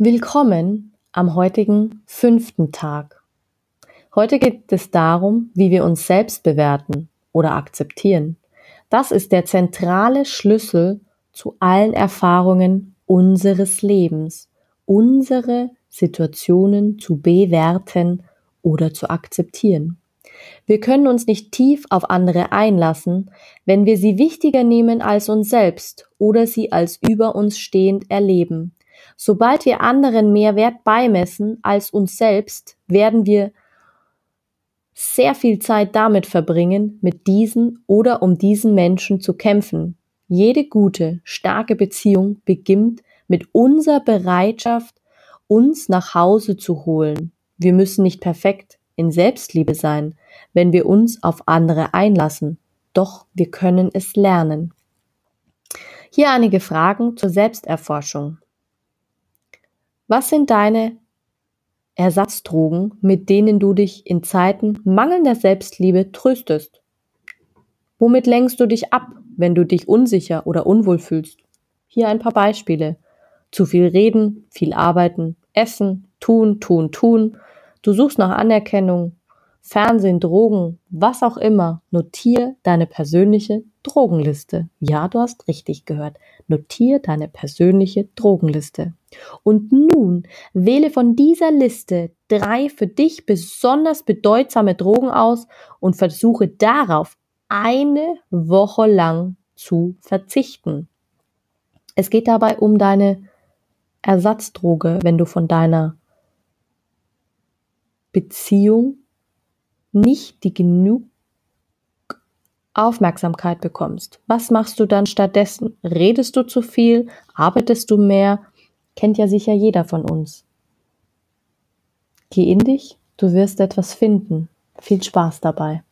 Willkommen am heutigen fünften Tag. Heute geht es darum, wie wir uns selbst bewerten oder akzeptieren. Das ist der zentrale Schlüssel zu allen Erfahrungen unseres Lebens, unsere Situationen zu bewerten oder zu akzeptieren. Wir können uns nicht tief auf andere einlassen, wenn wir sie wichtiger nehmen als uns selbst oder sie als über uns stehend erleben. Sobald wir anderen mehr Wert beimessen als uns selbst, werden wir sehr viel Zeit damit verbringen, mit diesen oder um diesen Menschen zu kämpfen. Jede gute, starke Beziehung beginnt mit unserer Bereitschaft, uns nach Hause zu holen. Wir müssen nicht perfekt in Selbstliebe sein, wenn wir uns auf andere einlassen, doch wir können es lernen. Hier einige Fragen zur Selbsterforschung. Was sind deine Ersatzdrogen, mit denen du dich in Zeiten mangelnder Selbstliebe tröstest? Womit lenkst du dich ab, wenn du dich unsicher oder unwohl fühlst? Hier ein paar Beispiele. Zu viel reden, viel arbeiten, essen, tun, tun, tun. Du suchst nach Anerkennung, Fernsehen, Drogen, was auch immer, notier deine persönliche Drogenliste. Ja, du hast richtig gehört. Notier deine persönliche Drogenliste. Und nun wähle von dieser Liste drei für dich besonders bedeutsame Drogen aus und versuche darauf eine Woche lang zu verzichten. Es geht dabei um deine Ersatzdroge, wenn du von deiner Beziehung nicht die genug Aufmerksamkeit bekommst. Was machst du dann stattdessen? Redest du zu viel? Arbeitest du mehr? Kennt ja sicher jeder von uns. Geh in dich, du wirst etwas finden. Viel Spaß dabei.